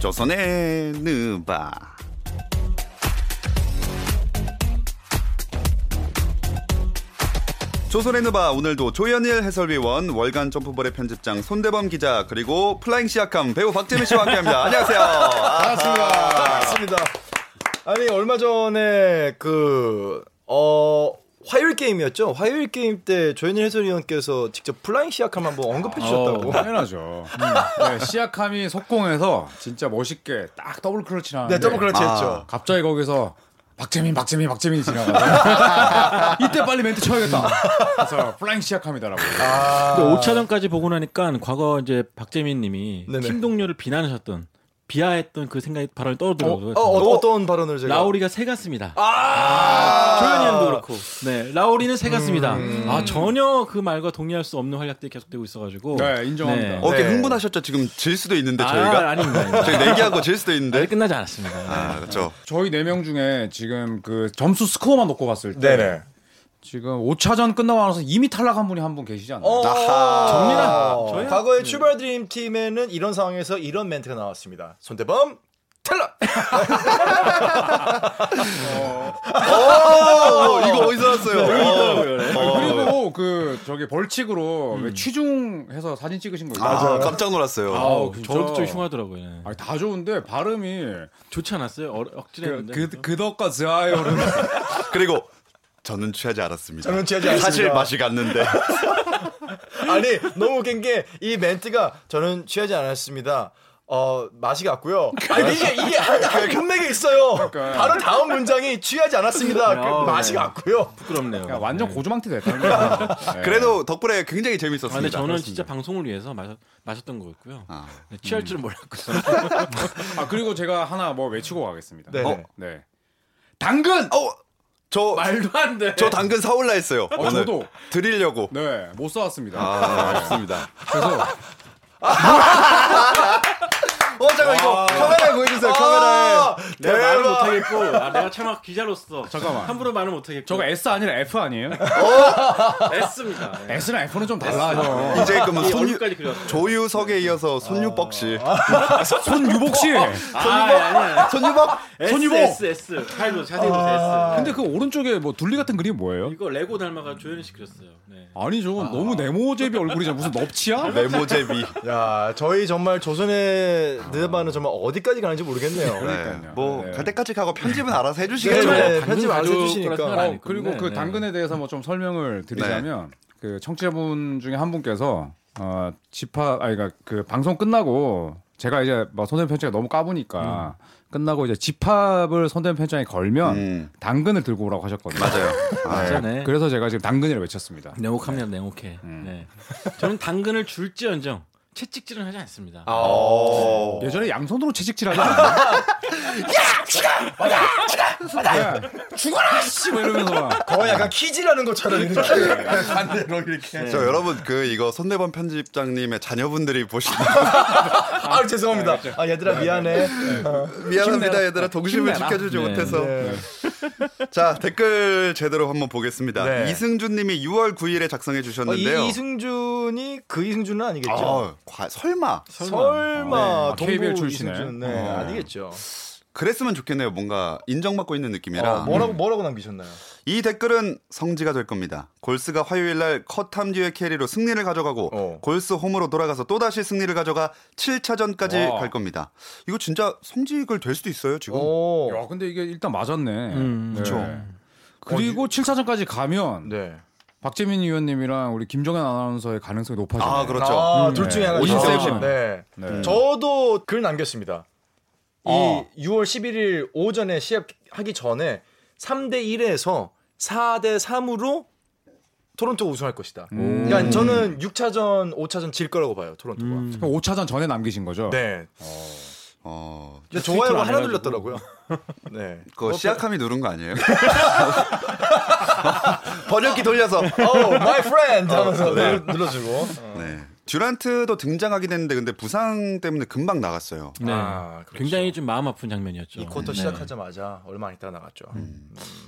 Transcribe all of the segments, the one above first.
조선의 느바. 조선의 느바 오늘도 조현일 해설위원, 월간 점프볼의 편집장 손대범 기자 그리고 Flying 시아캄 배우 박재민 씨와 함께합니다. 안녕하세요. 반갑습니다. 반갑습니다. 아니 얼마 전에 그 어. 화요일 게임이었죠. 화요일 게임 때 조현일 해설위원께서 직접 Flying 시아캄 한번 언급해 주셨다고. 어, 당연하죠. 음. 네, 시아캄이 속공해서 진짜 멋있게 딱 double clutch 나는데 네, double clutch 아. 했죠. 갑자기 거기서 박재민, 박재민, 박재민이 지나가요. 이때 빨리 멘트 쳐야겠다. 그래서 Flying 시아캄이더라고요. 아. 근데 5차전까지 보고 나니까 과거 이제 박재민 님이 네네. 팀 동료를 비난하셨던 비하했던 그 생각이 발언이 떠오르더라고요. 어, 어, 어떤 발언을 제가 라우리가 새 같습니다. 아. 조현이 형도 그렇고. 네, 라우리는 새가슴입니다. 음. 아, 전혀 그 말과 동의할 수 없는 활약들이 계속되고 있어가지고. 네, 인정합니다. 네. 어, 이렇게 네. 흥분하셨죠? 지금 질 수도 있는데 아, 저희가 아닙니다. 아닙니다. 저희 내기하고 질 수도 있는데. 끝나지 않았습니다. 아 그렇죠. 저희 네 명 중에 지금 그 점수 스코어만 놓고 봤을 때 네네. 지금 5차전 끝나고 나서 이미 탈락한 분이 한 분 계시지 않나요? 어. 정민아. 저희야? 과거의 출발 드림 팀에는 이런 상황에서 이런 멘트가 나왔습니다. 손대범 탈락. 어, 이거 어디서 났어요? 어. 아니, 그리고 그 저기 벌칙으로 왜 취중해서 사진 찍으신 거 아? 깜짝 놀랐어요. 아우, 진짜. 저도 좀 흉하더라고요. 네. 아니, 다 좋은데 발음이 좋지 않았어요? 어, 억지했는데. 그, 그 덕과 z아요는 그리고 저는 취하지 않았습니다. 저는 취하지 않았습니다. 사실 맛이 갔는데. 아니 너무 웃긴 게 이 멘트가 저는 취하지 않았습니다. 어 맛이 갔고요. 아니 이게 이게 한, 한 문맥에 있어요. 그러니까. 바로 다음 문장이 취하지 않았습니다. 그 아, 맛이 네. 갔고요. 부끄럽네요. 그러니까 완전 네. 고주망태 거야. 네. 그래도 덕분에 굉장히 아, 근데 재밌었습니다. 저는 그렇습니다. 진짜 방송을 위해서 마셨, 마셨던 거였고요. 아. 네, 취할 줄은 몰랐고요. 아 그리고 제가 하나 뭐 외치고 가겠습니다. 네. 어? 네. 당근. 어, 저, 말도 안 돼. 저 당근 사올라 했어요. 오늘. 저도. 드리려고. 네, 못 사왔습니다. 아, 네. 그래서 어, 잠깐 이거 카메라에 보여주세요. 카메라에. 아, 내가 못하겠고, 아, 내가 참아 기자로서 잠깐만. 함부로 말을 못하겠고. 저거 S 아니라 F 아니에요? S입니다. 네. S랑 F는 좀 달라. 형. 이제 그러면 이 손유, 얼굴까지 그렸어요. 조유석에 이어서 손유뻑 씨. 손유복 씨. 아, 아니, 아니. 손유뻑? S, 손유복! S, S. 팔로 자세히 보세요, S. 근데 그 오른쪽에 뭐 둘리 같은 그림 뭐예요? 이거 레고 닮아가 조현희 씨 그렸어요. 네. 아니 저거 너무 네모제비 얼굴이잖아. 무슨 넙치야? 메모제비. 야 저희 정말 조선의 느바는 정말 어디까지 가는지 모르겠네요. 네. 그러니까요. 뭐, 네. 갈 때까지 가고 편집은 알아서 네, 해주시겠죠. 네. 당근 편집 안 가져올 해주시니까. 어. 그리고 그 네. 당근에 대해서 뭐 좀 설명을 드리자면 그 청취자분 중에 한 분께서 어 집합 아니 그러니까 그 방송 끝나고 제가 이제 뭐 손대문 편집가 너무 까부니까 끝나고 이제 집합을 손대문 편집장에 걸면 음. 당근을 들고 오라고 하셨거든요. 맞아요. 아, 네. 그래서 제가 지금 당근이라고 외쳤습니다. 냉혹합니다, 냉혹해. 네. 저는 당근을 줄지언정 채찍질은 하지 않습니다. 어. 예전에 양손으로 채찍질 하지 않았나요? 야, 죽어라! 씨! 뭐 이러면서 막. 거의 약간 키즈라는 것처럼 이렇게 반대로 이렇게. 저 여러분 그 이거 손대범 편집장님의 자녀분들이 보시는 아 죄송합니다. 아 얘들아 미안해. 미안합니다 얘들아 동심을. 지켜주지 네. 못해서 네. 자 댓글 제대로 한번 보겠습니다 네. 이승준 님이 6월 9일에 작성해 어, 주셨는데요 이, 이승준이 그 이승준은 아니겠죠? 어, 과- 설마 설마 아, 동부 KBL 출신에? 네 어. 아니겠죠. 그랬으면 좋겠네요 뭔가 인정받고 있는 느낌이라 어, 뭐라고 뭐라고 남기셨나요? 이 댓글은 성지가 될 겁니다 골스가 화요일 날 컷함 뒤의 캐리로 승리를 가져가고 어. 골스 홈으로 돌아가서 또 다시 승리를 가져가 7차전까지 와. 갈 겁니다 이거 진짜 성지கள் 될 수도 있어요 지금 오. 야, 근데 이게 일단 맞았네. 음, 네. 그쵸. 그리고 7차전까지 가면 네. 박재민 의원님이랑 우리 김정현 아나운서의 가능성이 높아지네요. 아 그렇죠 아, 음, 둘 중에 네. 하나. 죠 오십. 네. 네. 저도 글 남겼습니다. 어. 이 6월 11일 오전에 시합하기 전에 3대 1에서 4대 3으로 토론토 우승할 것이다. 음. 그러니까 저는 6차전, 5차전 질 거라고 봐요, 토론토가. 음. 그럼 5차전 전에 남기신 거죠? 네. 어, 근데 트위터를 좋아요가 안 하나 해가지고. 눌렸더라고요. 네. 그거 시아캄이 누른 거 아니에요? 번역기 돌려서 Oh, my friend 하면서 눌러- 눌러주고. 네. 듀란트도 등장하긴 했는데 근데 부상 때문에 금방 나갔어요. 네. 아, 그렇죠. 굉장히 좀 마음 아픈 장면이었죠. 이 쿼터 네. 시작하자마자 얼마 안 있다가 나갔죠.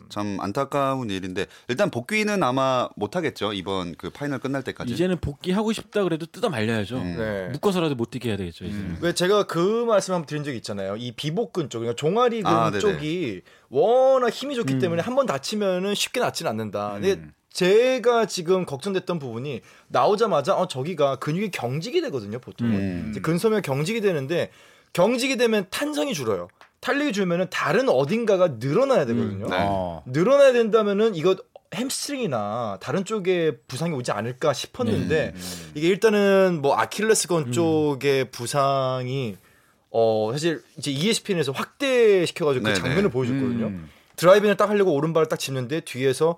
참 안타까운 일인데 일단 복귀는 아마 못 하겠죠. 이번 그 파이널 끝날 때까지. 이제는 복귀하고 싶다 그래도 뜯어 말려야죠. 음. 네. 묶어서라도 못 뛰게 해야 되겠죠. 이제. 왜 제가 그 말씀 한번 드린 적이 있잖아요. 이 비복근 쪽, 그러니까 종아리 근 아, 네네. 쪽이 워낙 힘이 좋기 음. 때문에 한 번 다치면은 쉽게 낫지는 않는다. 근데 제가 지금 걱정됐던 부분이 나오자마자 어 저기가 근육이 경직이 되거든요, 보통은. 음. 근섬유 경직이 되는데 경직이 되면 탄성이 줄어요. 탄력이 줄면은 다른 어딘가가 늘어나야 되거든요. 네. 어. 늘어나야 된다면은 이거 햄스트링이나 다른 쪽에 부상이 오지 않을까 싶었는데 이게 일단은 뭐 아킬레스건 쪽의 부상이 어 사실 이제 ESPN에서 확대시켜가지고 그 네네. 장면을 보여줬거든요. 음. 드라이빙을 딱 하려고 오른발을 딱 짚는데 뒤에서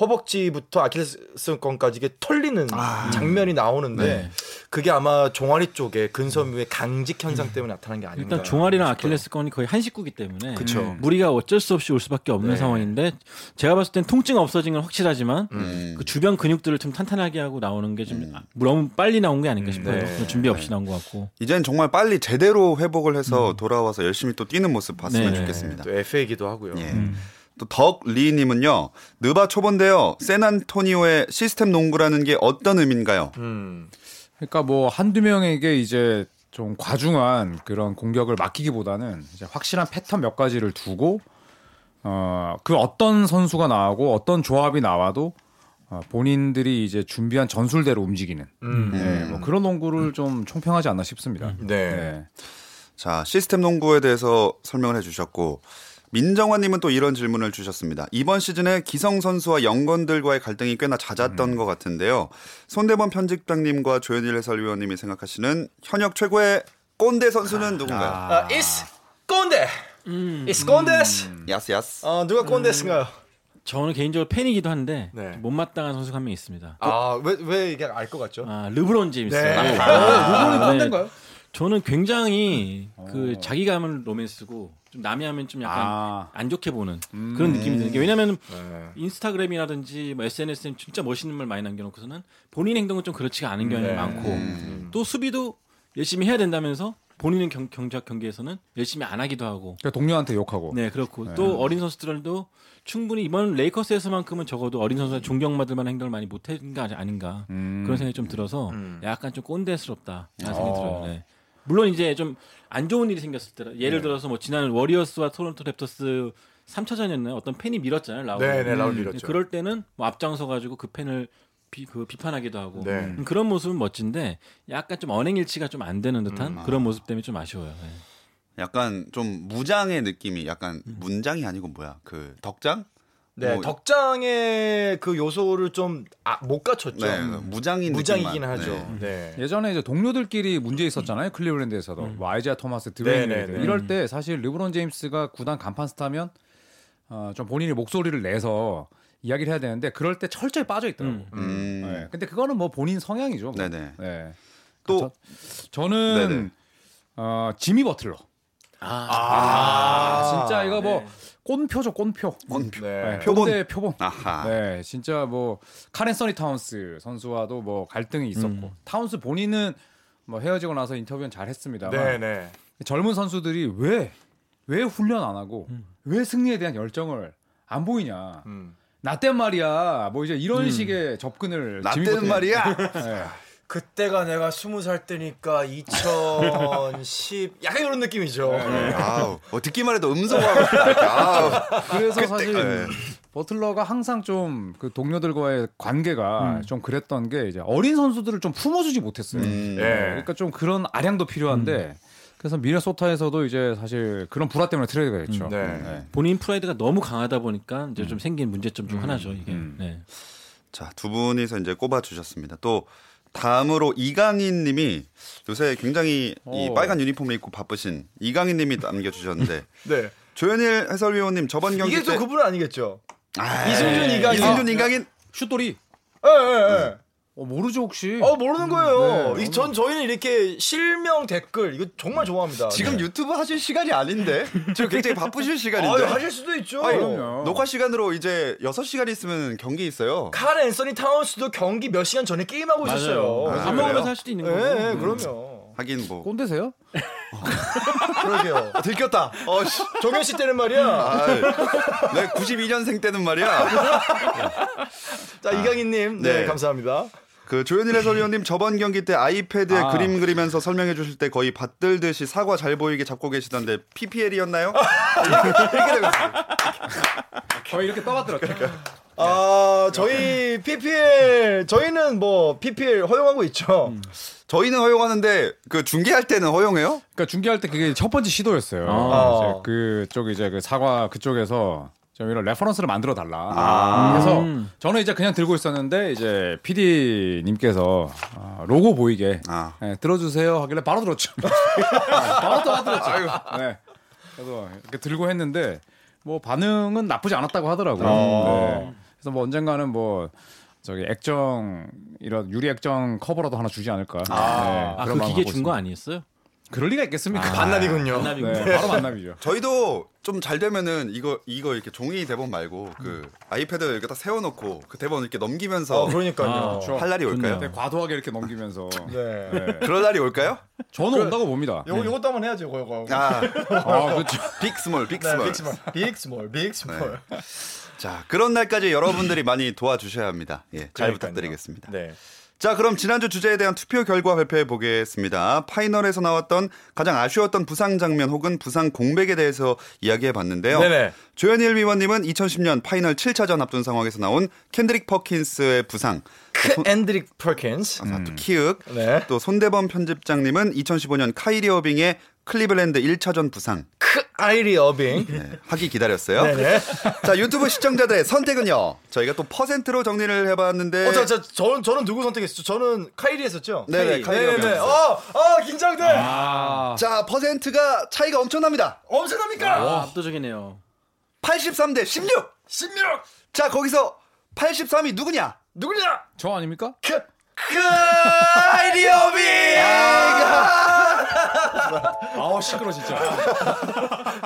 허벅지부터 아킬레스건까지 이게 털리는 장면이 나오는데 네. 그게 아마 종아리 쪽에 근섬유의 강직 현상 때문에 나타난 게 아닌가. 일단 종아리랑 아킬레스건이 거의 한 식구기 때문에 그쵸. 무리가 어쩔 수 없이 올 수밖에 없는 네. 상황인데 제가 봤을 땐 통증 없어진 건 확실하지만 음. 그 주변 근육들을 좀 탄탄하게 하고 나오는 게좀 너무 빨리 나온 게 아닌가 싶어요. 네. 준비 없이 나온 것 같고. 이젠 정말 빨리 제대로 회복을 해서 돌아와서 열심히 또 뛰는 모습 봤으면 네. 좋겠습니다. 또 FA이기도 하고요. 예. 또 덕리님은요 느바 초본데요 샌안토니오의 시스템 농구라는 게 어떤 의미인가요? 음. 그러니까 뭐 한두 명에게 이제 좀 과중한 그런 공격을 맡기기보다는 이제 확실한 패턴 몇 가지를 두고 어 그 어떤 선수가 나오고 어떤 조합이 나와도 어, 본인들이 이제 준비한 전술대로 움직이는 음. 네, 뭐 그런 농구를 좀 총평하지 않나 싶습니다. 네. 네. 자 시스템 농구에 대해서 설명을 해주셨고 민정환님은 또 이런 질문을 주셨습니다. 이번 시즌에 기성 선수와 영건들과의 갈등이 꽤나 잦았던 것 같은데요. 손대범 편집장님과 조현일 해설위원님이 생각하시는 현역 최고의 꼰대 선수는 누군가요? 아, it's 꼰대. It's 꼰대스. 야스 야스. 어, 누가 꼰대스인가요? 저는 개인적으로 팬이기도 한데 네. 못마땅한 선수가 한 명 있습니다. 아, 왜, 왜 이게 알 것 같죠? 아, 르브론 제임스. 네. 아, 네. 꼰대인가요? 저는 굉장히 그 어. 자기가 하면 로맨스고 좀 남이 하면 좀 약간 아. 안 좋게 보는 그런 느낌이 드는 게 왜냐면 네. 인스타그램이라든지 뭐 SNS에 진짜 멋있는 말 많이 남겨놓고서는 본인 행동은 좀 그렇지가 않은 경향이 네. 많고 음. 또 수비도 열심히 해야 된다면서 본인은 경, 경작 경기에서는 열심히 안 하기도 하고 그러니까 동료한테 욕하고 네 그렇고 또 어린 선수들도 충분히 이번 레이커스에서만큼은 적어도 어린 선수가 존경받을 만한 행동을 많이 못한 게 아닌가 음. 그런 생각이 좀 들어서 음. 약간 좀 꼰대스럽다 라는 생각이 어. 들어요. 네. 물론 이제 좀 안 좋은 일이 생겼을 때 네. 예를 들어서 뭐 지난 워리어스와 토론토 랩터스 3차전이었나요? 어떤 팬이 밀었잖아요. 라울. 네, 네, 라울 밀었죠. 그럴 때는 뭐 앞장서 가지고 그 팬을 비, 그 비판하기도 하고 네. 음, 그런 모습은 멋진데 약간 좀 언행일치가 좀 안 되는 듯한 음. 그런 모습 때문에 좀 아쉬워요. 네. 약간 좀 무장의 느낌이 약간 문장이 아니고 뭐야 그 덕장? 네, 뭐- 덕장의 그 요소를 좀 못 갖췄죠. 네, 무장인 무장이긴. 하죠. 네. 예전에 이제 동료들끼리 문제 있었잖아요. 클리블랜드에서도 뭐 아이지아 토마스, 네, 네, 드웨인 네, 네. 이럴 때 사실 르브론 제임스가 구단 간판 스타면 어, 좀 본인이 목소리를 내서 이야기를 해야 되는데 그럴 때 철저히 빠져 있더라고. 요 음. 네. 근데 그거는 뭐 본인 성향이죠. 뭐. 네네. 네. 또 저, 는 네네. 어, 지미 버틀러. 아, 아, 진짜 이거 뭐 네. 꼰표죠, 꼰표. 꼰표. 네. 네, 표본. 꼰대 표본. 아하. 네, 진짜 뭐 칼 앤서니 타운스 선수와도 뭐 갈등이 있었고 음. 타운스 본인은 뭐 헤어지고 나서 인터뷰는 잘 했습니다만 네, 네. 젊은 선수들이 왜 왜 훈련 안 하고 왜 승리에 대한 열정을 안 보이냐. 음. 나땐 말이야. 뭐 이제 이런 식의 접근을 나 때는 말이야. 네. 그때가 내가 스무 살 때니까 2010 약간 이런 느낌이죠. 아우, 어, 듣기만 해도 음성하고 아우. 그래서 사실 네. 버틀러가 항상 좀 그 동료들과의 관계가 음. 좀 그랬던 게 이제 어린 선수들을 좀 품어주지 못했어요. 음. 네. 그러니까 좀 그런 아량도 필요한데 그래서 미네소타에서도 이제 사실 그런 불화 때문에 트레이드가 됐죠. 음, 네. 본인 프라이드가 너무 강하다 보니까 이제 좀 생긴 문제점 중 하나죠 이게. 음. 네. 자, 두 분이서 이제 꼽아 주셨습니다. 또 다음으로 이강인 님이 요새 굉장히 이 오. 빨간 유니폼을 입고 바쁘신 이강인 님이 남겨 주셨는데 네. 조현일 해설위원님 저번 경기 이게 때 또 그분은 아니겠죠. 아, 이승준, 이강인. 이승준 이강인 슛돌이 예, 예, 예. 어, 모르죠 혹시? 어 모르는 거예요. 네, 이- 전 저희는 이렇게 실명 댓글 이거 정말 좋아합니다. 지금 네. 유튜브 하실 시간이 아닌데 지금 굉장히 바쁘실 시간인데. 아유, 하실 수도 있죠. 아니. 녹화 시간으로 이제 6 시간 있으면 경기 있어요. 칼 앤서니 타운스도 경기 몇 시간 전에 게임 하고 있었어요. 맞아요. 아, 밥 그래요? 먹으면서 할 수도 있는 예, 거고. 예, 음. 그럼요. 하긴 뭐. 꼰대세요? 그러게요. 들켰다. 어, 씨. 종현 씨 때는 말이야. 아, 내 92년생 때는 말이야. 자, 이강인님, 네, 네. 감사합니다. 그 조현일 해설위원님 저번 경기 때 아이패드에 아. 그림 그리면서 설명해 주실 때 거의 받들듯이 사과 잘 보이게 잡고 계시던데 PPL이었나요? 있어요. 거의 이렇게 떠받들었죠. 아, 저희 PPL, 저희는 뭐 PPL 허용하고 있죠. 저희는 허용하는데 그 중계할 때는 허용해요? 그러니까 중계할 때 그게 첫 번째 시도였어요. 아. 이제 그쪽 이제 그 사과 그쪽에서 좀 이런 reference를 만들어 달라. 아. 그래서 음. 저는 이제 그냥 들고 있었는데 이제 PD님께서 아, 로고 보이게 아. 네, 들어주세요 하길래 바로 들었죠. 바로 들었죠. 네. 그래서 이렇게 들고 했는데 뭐 반응은 나쁘지 않았다고 하더라고요. 어. 네. 그래서 뭐 언젠가는 뭐 저기 액정 이런 유리 액정 커버라도 하나 주지 않을까. 네, 아, 그런 그 기계 준 거. 아니었어요? 그럴 리가 있겠습니까? 반납이군요. 반납이군요. 네, 바로 만남이죠. 저희도 좀 잘 되면은 이거 이거 이렇게 종이 대본 말고 그 아이패드 이렇게 딱 세워놓고 그 대본 이렇게 넘기면서 어, 그러니까요. 아, 할 날이 올까요? 네, 과도하게 이렇게 넘기면서. 네. 네. 그럴 날이 올까요? 저는 온다고 봅니다. 요거, 요것도 한번 해야죠, 이거. 이거. 아, 아, 그렇죠. big small, big 네, small. big small. big small, big small. 자, 그런 날까지 여러분들이 많이 도와주셔야 합니다. 예, 잘 그러니까요. 부탁드리겠습니다. 네. 자, 그럼 지난주 주제에 대한 투표 결과 발표해 보겠습니다. 파이널에서 나왔던 가장 아쉬웠던 부상 장면 혹은 부상 공백에 대해서 이야기해 봤는데요. 네네. 조현일 위원님은 2010년 파이널 7차전 앞둔 상황에서 나온 켄드릭 퍼킨스의 부상, 크 앤드릭 퍼킨스. 아, 또 키읔, 네. 또 손대범 편집장님은 2015년 카이리 어빙의 클리블랜드 1차전 부상 크 아이리 어빙. 네, 하기 기다렸어요. 네네. 자, 유튜브 시청자들의 선택은요. 저희가 또 퍼센트로 정리를 해봤는데 어, 저, 저, 저, 저는 누구 선택했죠? 저는 카이리 했었죠? 네네, 카이리 네네. 어빙. 어, 어, 긴장돼. 아, 자, 퍼센트가 차이가 엄청납니다. 엄청납니까? 아, 압도적이네요. 83대 16. 16. 자, 거기서 83이 누구냐? 누구냐? 저 아닙니까? 크, 카이리 어빙. 아우, 시끄러, 진짜.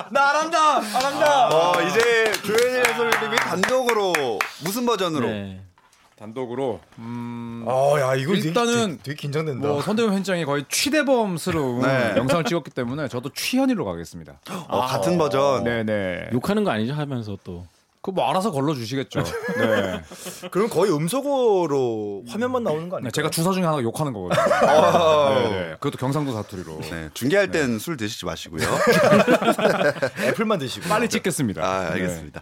나란다. 나란다. 어, 이제 조현일 해설님이 단독으로 무슨 버전으로? 네. 단독으로, 음, 어, 야, 이거 일단은 되게, 되게, 긴장된다. 뭐, 손대범 현장이 거의 취대범스러운 네. 영상을 찍었기 때문에 저도 취현이로 가겠습니다. 어, 같은 버전. 네네. 욕하는 거 아니죠? 하면서 또. 그뭐 알아서 걸러 주시겠죠. 네. 그럼 거의 음소거로 화면만 나오는 거 아니에요? 네, 제가 주사 중에 하나가 욕하는 거거든요. 어. 네, 네. 그것도 경상도 사투리로. 네, 중계할 땐 술 드시지 마시고요. 애플만 드시고. 빨리 찍겠습니다. 아, 알겠습니다.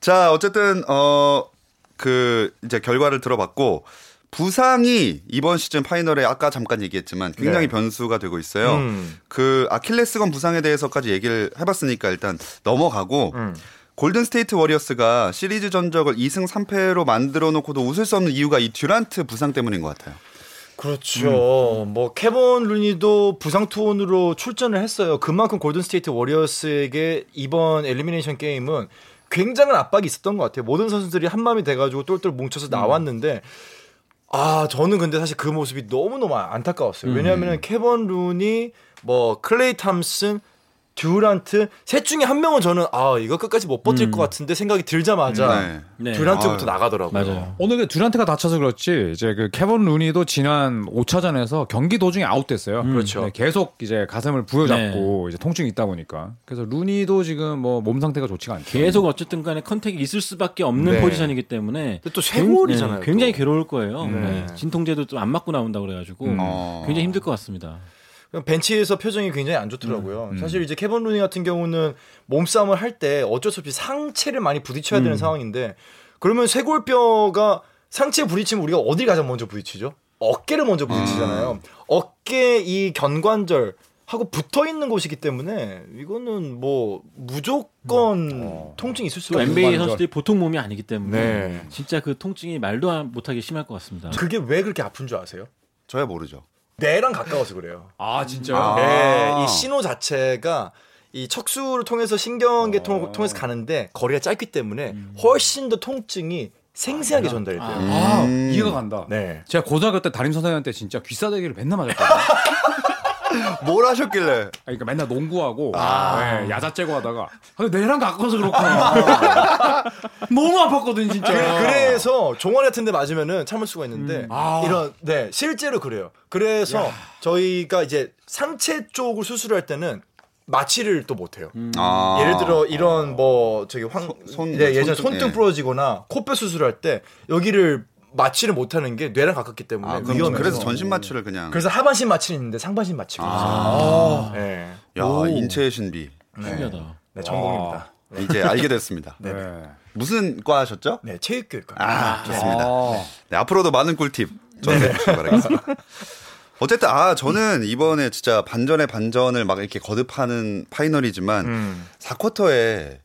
자, 어쨌든 어 그 이제 결과를 들어봤고 부상이 이번 시즌 파이널에 아까 잠깐 얘기했지만 굉장히 네. 변수가 되고 있어요. 음. 그 아킬레스건 부상에 대해서까지 얘기를 해봤으니까 일단 넘어가고 음. 골든 스테이트 워리어스가 시리즈 전적을 2승 3패로 만들어 놓고도 웃을 수 없는 이유가 이 듀란트 부상 때문인 것 같아요. 그렇죠. 뭐 케본 루니도 부상 투혼으로 출전을 했어요. 그만큼 골든 스테이트 워리어스에게 이번 elimination game은 굉장한 압박이 있었던 것 같아요. 모든 선수들이 한 마음이 돼가지고 똘똘 뭉쳐서 나왔는데 아 저는 근데 사실 그 모습이 너무 너무 안타까웠어요. 왜냐하면 케본 루니, 뭐 클레이 탐슨, 듀란트 셋 중에 한 명은 저는 아 이거 끝까지 못 버틸 것 같은데 생각이 들자마자 네. 네. 듀란트부터 아유, 나가더라고요. 맞아요. 오늘 그 듀란트가 다쳐서 그렇지 이제 그 케본 루니도 지난 5차전에서 경기 도중에 아웃됐어요. 그렇죠. 네, 계속 이제 가슴을 부여잡고 이제 통증이 있다 보니까 그래서 루니도 지금 뭐 몸 상태가 좋지가 않죠. 계속 어쨌든 간에 contact이 있을 수밖에 없는 네. 포지션이기 때문에 근데 또 쇄골이잖아요, 굉- 네, 굉장히 또. 괴로울 거예요. 네. 네. 진통제도 좀 안 맞고 나온다 그래가지고 어. 굉장히 힘들 것 같습니다. 벤치에서 표정이 굉장히 안 좋더라고요. 음. 사실 이제 케본 루니 같은 경우는 몸싸움을 할 때 어쩔 수 없이 상체를 많이 부딪혀야 음. 되는 상황인데 그러면 쇄골뼈가 상체에 부딪히면 우리가 어디 가장 먼저 부딪히죠? 어깨를 먼저 부딪히잖아요. 어깨 이 견관절 하고 붙어 있는 곳이기 때문에 이거는 뭐 무조건 어. 통증이 있을 또 수가 있는 NBA. 선수들이 보통 몸이 아니기 때문에 네. 진짜 그 통증이 말도 안- 못하게 심할 것 같습니다. 그게 왜 그렇게 아픈 줄 아세요? 저야 모르죠. 뇌랑 가까워서 그래요. 아 진짜요? 아. 네, 이 신호 자체가 이 척수를 통해서 신경계통을 통해서 가는데 거리가 짧기 때문에 훨씬 더 통증이 생생하게 전달이 돼요. 아, 음. 이해가 간다. 네. 제가 고등학교 때 담임 선생님한테 진짜 귀싸대기를 맨날 맞았거든요. 뭘 하셨길래? 아니, 그러니까 맨날 농구하고 네, 야자 째고 하다가 아, 내랑 가까워서 그렇구나. 너무 아팠거든 진짜. 그 래서 종아리 같은 데 맞으면은 참을 수가 있는데 아. 이런 네 실제로 그래요. 그래서 저희가 이제 상체 쪽을 수술할 때는 마취를 또 못해요. 아. 예를 들어 이런 뭐 저기 황 손- 네, 예전 손등, 손등 예. 부러지거나 코뼈 수술할 때 여기를 마취를 못하는 게 뇌랑 가깝기 때문에 아, 그럼 위험해서 그래서 전신 마취를 그냥. 그래서 하반신 마취는 있는데 상반신 마취가 아. 없어요. 네. 야, 오. 인체의 신비. 신기하다. 네, 전공입니다. 이제 알게 됐습니다. 네. 무슨 과 하셨죠? 네, 체육교육과. 아, 좋습니다. 아. 네, 앞으로도 많은 꿀팁 전해 주시기 바라겠습니다. 어쨌든 아 저는 이번에 진짜 반전의 반전을 막 이렇게 거듭하는 파이널이지만 음. 4쿼터에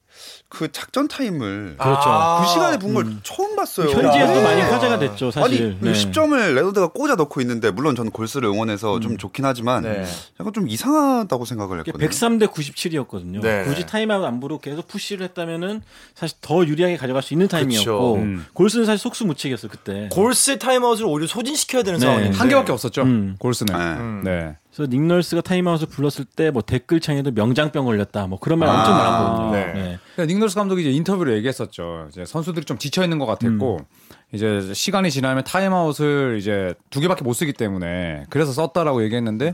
그 작전 타임을 그렇죠. 아. 그 시간에 본걸 처음 봤어요. 현지에서도 네. 많이 화제가 됐죠, 사실. 아니 네. 10점을 레너드가 꽂아 넣고 있는데 물론 저는 골스를 응원해서 좀 좋긴 하지만 네. 약간 좀 이상하다고 생각을 했거든요. 103대 97이었거든요. 네. 굳이 타임아웃 안 부르고 계속 push를 했다면은 사실 더 유리하게 가져갈 수 있는 타임이었고. 음. 골스는 사실 속수무책이었어 그때. 골스 타임아웃을 오히려 소진시켜야 되는 네. 상황인데 한 개밖에 없었죠. 음. 골스는. 네. 음. 네. 그래서 닉 널스가 타임아웃을 불렀을 때 뭐 댓글창에도 명장병 걸렸다 뭐 그런 말 엄청 아, 많았거든요. 네. 네. 그러니까 닉 널스 감독이 이제 인터뷰로 얘기했었죠. 이제 선수들이 좀 지쳐 있는 것 같았고 이제 시간이 지나면 타임아웃을 이제 두 개밖에 못 쓰기 때문에 그래서 썼다라고 얘기했는데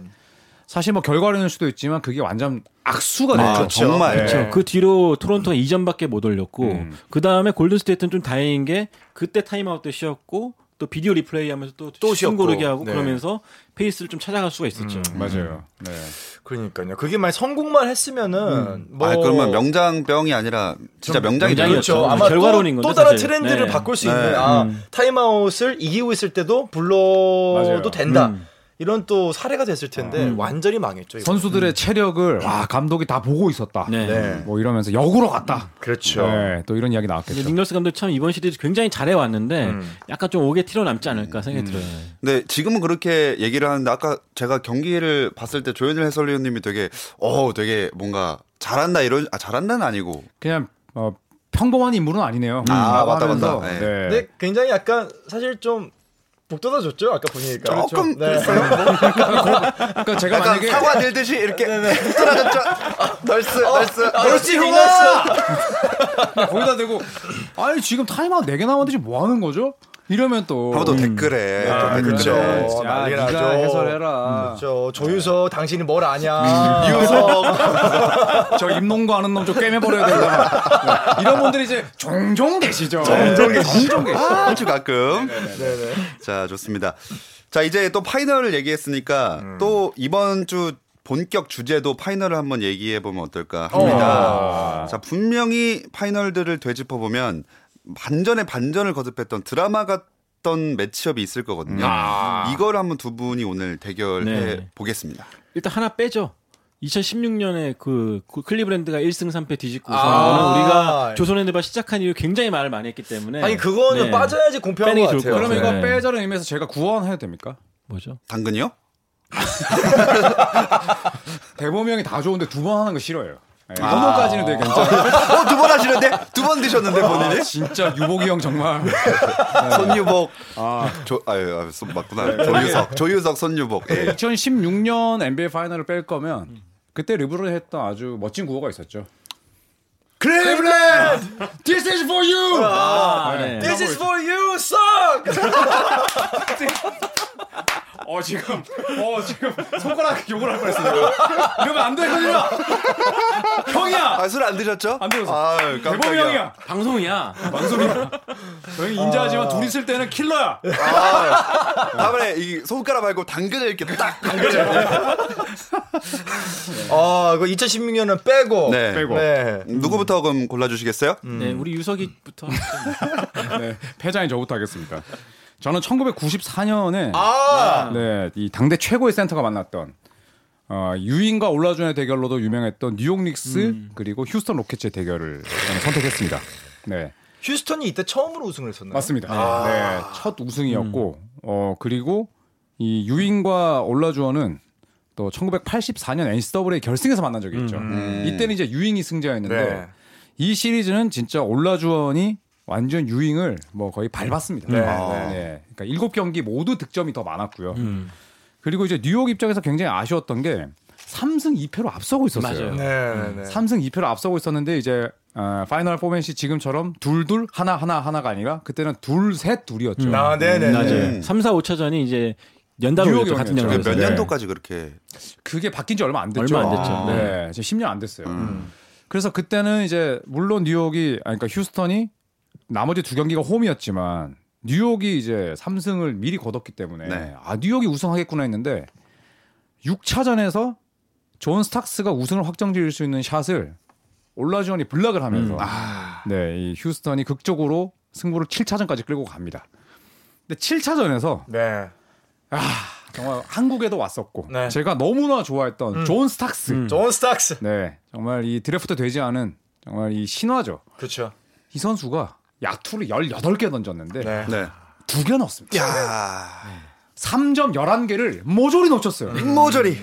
사실 뭐 결과론일 수도 있지만 그게 완전 악수가 아, 됐죠. 정말. 네. 그렇죠. 그 뒤로 토론토가 2점밖에 못 올렸고 음. 그 다음에 골든 스테이트는 좀 다행인 게 그때 타임아웃 때 쉬었고 또 비디오 리플레이 하면서 또또 시간 쉬었고. 고르게 하고 네. 그러면서 페이스를 좀 찾아갈 수가 있었죠. 음. 맞아요. 네. 그러니까요. 그게 만약 성공만 했으면은 뭐아 그러면 명장병이 아니라 진짜 명장이 명장이었죠. 그렇죠. 음, 아마 결과론인 또, 건데, 또 다른 사실. 트렌드를 네. 바꿀 수 네. 있는 아 음. 타임아웃을 이기고 있을 때도 불러도 맞아요. 된다. 음. 이런 또 사례가 됐을 텐데 완전히 망했죠. 이거. 선수들의 체력을 와 감독이 다 보고 있었다. 네. 네. 뭐 이러면서 역으로 갔다. 그렇죠. 네, 또 이런 이야기 나왔겠죠. 닉널스 감독 참 이번 시리즈 굉장히 잘해 왔는데 음. 약간 좀 오게 튀어 남지 않을까 생각이 들어요. 근데 지금은 그렇게 얘기를 하는데 아까 제가 경기를 봤을 때 조현일 해설위원님이 되게 어 되게 뭔가 잘한다 이런 아 잘한다는 아니고 그냥 어, 평범한 인물은 아니네요. 아, 라고 맞다, 맞다. 네. 네. 근데 굉장히 약간 사실 좀 북돋아 줬죠. 아까 보니까. 조금 네. 그러니까 제가 약간 만약에 사과 들듯이 이렇게 떨어졌죠. 널스 널스 그렇지 형아 거기다 대고 아니 지금 타임아웃 4개 남았는데 지금 뭐 하는 거죠? 이러면 또 한번 또 댓글에 아, 또 댓글에 그렇죠. 야, 난리 나죠. 해설해라. 저 조유석 당신이 뭘 아냐. 음. 유석 저 입농구 하는 놈 좀 꿰매버려야 된다. 네. 이런 분들이 이제 종종 계시죠. 종종 계시죠. 아주 가끔. 네네. 자 좋습니다. 자 이제 또 파이널을 얘기했으니까 음. 또 이번 주 본격 주제도 파이널을 한번 얘기해 보면 어떨까 합니다. 어. 자 분명히 파이널들을 되짚어 보면 반전에 반전을 거듭했던 드라마 같던 매치업이 있을 거거든요. 이걸 한번 두 분이 오늘 대결해 네. 보겠습니다. 일단 하나 빼죠. 2016년에 그 클리브랜드가 1승 3패 뒤집고서 아. 우리가 조선핸드바 시작한 이후 굉장히 말을 많이 했기 때문에 아니 그거는 네. 빠져야지 공평한 것게 좋을 같아요. 같아요. 이거 네. 빼자는 의미에서 제가 구원해도 됩니까? 뭐죠? 당근이요? 대범이 형이 다 좋은데 두 번 하는 거 싫어요. 네, 한 번까지는 되게 괜찮아요. 어 두 번 하시는데? 두 번 드셨는데 본인이? 아, 진짜 유복이 형 정말. 손유복. 아, 조 아유 아, 손 맞구나. 조유석. 조유석 손유복. 예. 2016년 NBA 파이널을 뺄 거면 그때 르브론 했던 아주 멋진 구호가 있었죠. 클리블랜드, this is for you. 아, 네. This is for you, suck. 어 지금, 어 지금 손가락 욕을 할 뻔했어요. 이러면 안 되거든요. 형이야. 아 술안 드셨죠? 안 드셨어. 아 대범이 깜짝이야. 형이야. 방송이야. 방송이야. 저희 인자하지만 둘이 있을 때는 킬러야. 아, 다음에 이 손가락 말고 당근을 이렇게 딱 아, 그 2016년은 빼고. 네. 빼고. 네. 누구부터 그럼 골라주시겠어요? 네, 우리 유석이부터. 네, 패자인 저부터 하겠습니다. 저는 1994년에 아, 네, 이 당대 최고의 센터가 만났던 어, 유인과 올라준의 대결로도 유명했던 뉴욕 닉스 그리고 휴스턴 로켓츠의 대결을 선택했습니다. 네, 휴스턴이 이때 처음으로 우승을 했었나요? 맞습니다. 네, 첫 우승이었고 어 그리고 이 유인과 올라주어는 또 1984년 NCAA 결승에서 만난 적이 있죠. 음. 이때는 이제 유인이 승자였는데 네. 이 시리즈는 진짜 올라주원이 완전 유잉을 뭐 거의 밟았습니다. 네, 네. 네. 그러니까 일곱 경기 모두 득점이 더 많았고요. 음. 그리고 이제 뉴욕 입장에서 굉장히 아쉬웠던 게 3승 2패로 앞서고 있었어요. 맞아요. 네, 네. 3승 2패로 앞서고 있었는데 이제 어, final 포맷이 지금처럼 둘둘 하나 하나 하나가 아니라 그때는 둘셋 둘이었죠. 아, 네, 네, 맞아요. 네. 3, 4, 5차전이 이제 연달아 뉴욕에서 열렸죠. 같은 연도에서. 몇 네. 년도까지 그렇게 그게 바뀐 지 얼마 안 됐죠. 얼마 안 됐죠. 아, 네. 네. 지금 10년 안 됐어요. 그래서 그때는 이제 물론 뉴욕이 아니, 그러니까 휴스턴이 나머지 두 경기가 홈이었지만 뉴욕이 이제 3승을 미리 거뒀기 때문에 네. 아 뉴욕이 우승하겠구나 했는데 6차전에서 존 스탁스가 우승을 확정지을 수 있는 샷을 올라주원이 block을 하면서 음. 네, 이 휴스턴이 극적으로 승부를 7차전까지 끌고 갑니다. 근데 7차전에서 네. 정말 한국에도 왔었고 네. 제가 너무나 좋아했던 음. 존 스탁스 음. 존 스탁스. 네, 정말 이 드래프트 되지 않은 정말 이 신화죠. 그렇죠. 이 선수가 야투를 18개 던졌는데 네. 네. 두개 넣었습니다. 야 3점 11개를 모조리 놓쳤어요. 모조리.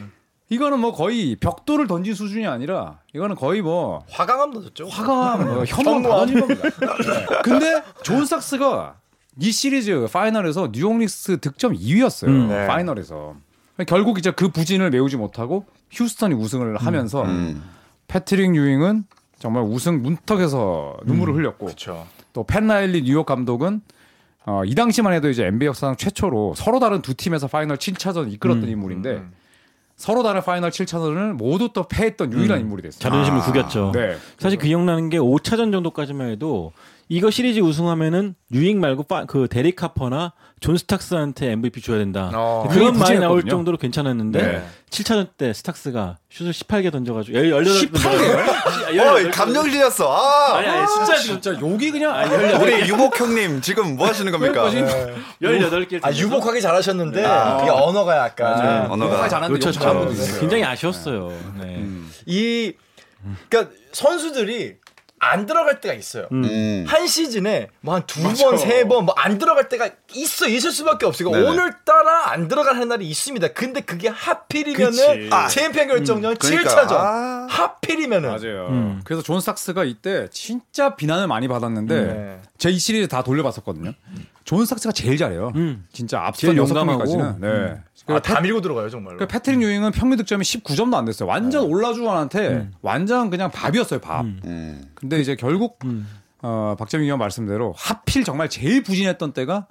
이거는 뭐 거의 벽돌을 던진 수준이 아니라 이거는 거의 뭐 화강암 넣었죠. 화가 뭐 현무암 다 던진 겁니다. 네. 근데 존 스탁스가 이 시리즈 final에서 뉴욕 닉스 득점 2위였어요. 음. 네. final에서. 결국 이제 그 부진을 메우지 못하고 휴스턴이 우승을 하면서 음. 패트릭 유잉은 정말 우승 문턱에서 눈물을 흘렸고 그렇죠. 또 팻 라일리 뉴욕 감독은 어, 이 당시만 해도 이제 NBA 역사상 최초로 서로 다른 두 팀에서 final 7차전 이끌었던 음, 인물인데 음. 서로 다른 final 7차전을 모두 또 패했던 유일한 인물이 됐어요. 자존심을 아, 구겼죠. 네. 사실 기억나는 게 5차전 정도까지만 해도 이거 시리즈 우승하면은 유잉 말고 파- 그 데릭 하퍼나 존 스탁스한테 MVP 줘야 된다. 어. 그런 말이 나올. 정도로 괜찮았는데 네. 7차전 때 스탁스가 슛을 18개 던져가지고 18 어, 감정 실렸어. 아. 아니 아니 숫자 지금 진짜 욕이 그냥 아, 18개 우리 유복 형님 지금 뭐 하시는 겁니까? 네. 18개 아 유복하게 잘하셨는데 그게 언어가 약간 네. 언어가 잘하는데 그렇죠. 욕 잘하는 분도 있어요. 굉장히 아쉬웠어요. 네. 이 그러니까 선수들이 안 들어갈 때가 있어요. 음. 한 시즌에 뭐 한 두 번, 세 번 뭐 안 들어갈 때가 있어 있을 수밖에 없어요. 그러니까. 오늘따라 안 들어갈 날이 있습니다. 근데 그게 하필이면은. 아, 챔피언 결정전 그러니까. 7차전 아. 하필이면은 맞아요. 음. 그래서 존 스탁스가 이때 진짜 비난을 많이 받았는데 네. 제가 이 시리즈 다 돌려봤었거든요. 존 스탁스가 제일 잘해요. 음. 진짜 앞선 여섯 용감하고. 경기까지는. 네. 아, 다 밀고 들어가요 정말로. 그 패트릭 유잉은 평균 득점이 19점도 안 됐어요. 완전 올라주원한테 완전 그냥 밥이었어요, 밥. 음. 근데 이제 결국 음. 어, 박재민 위원 말씀대로 하필 정말 제일 부진했던 때가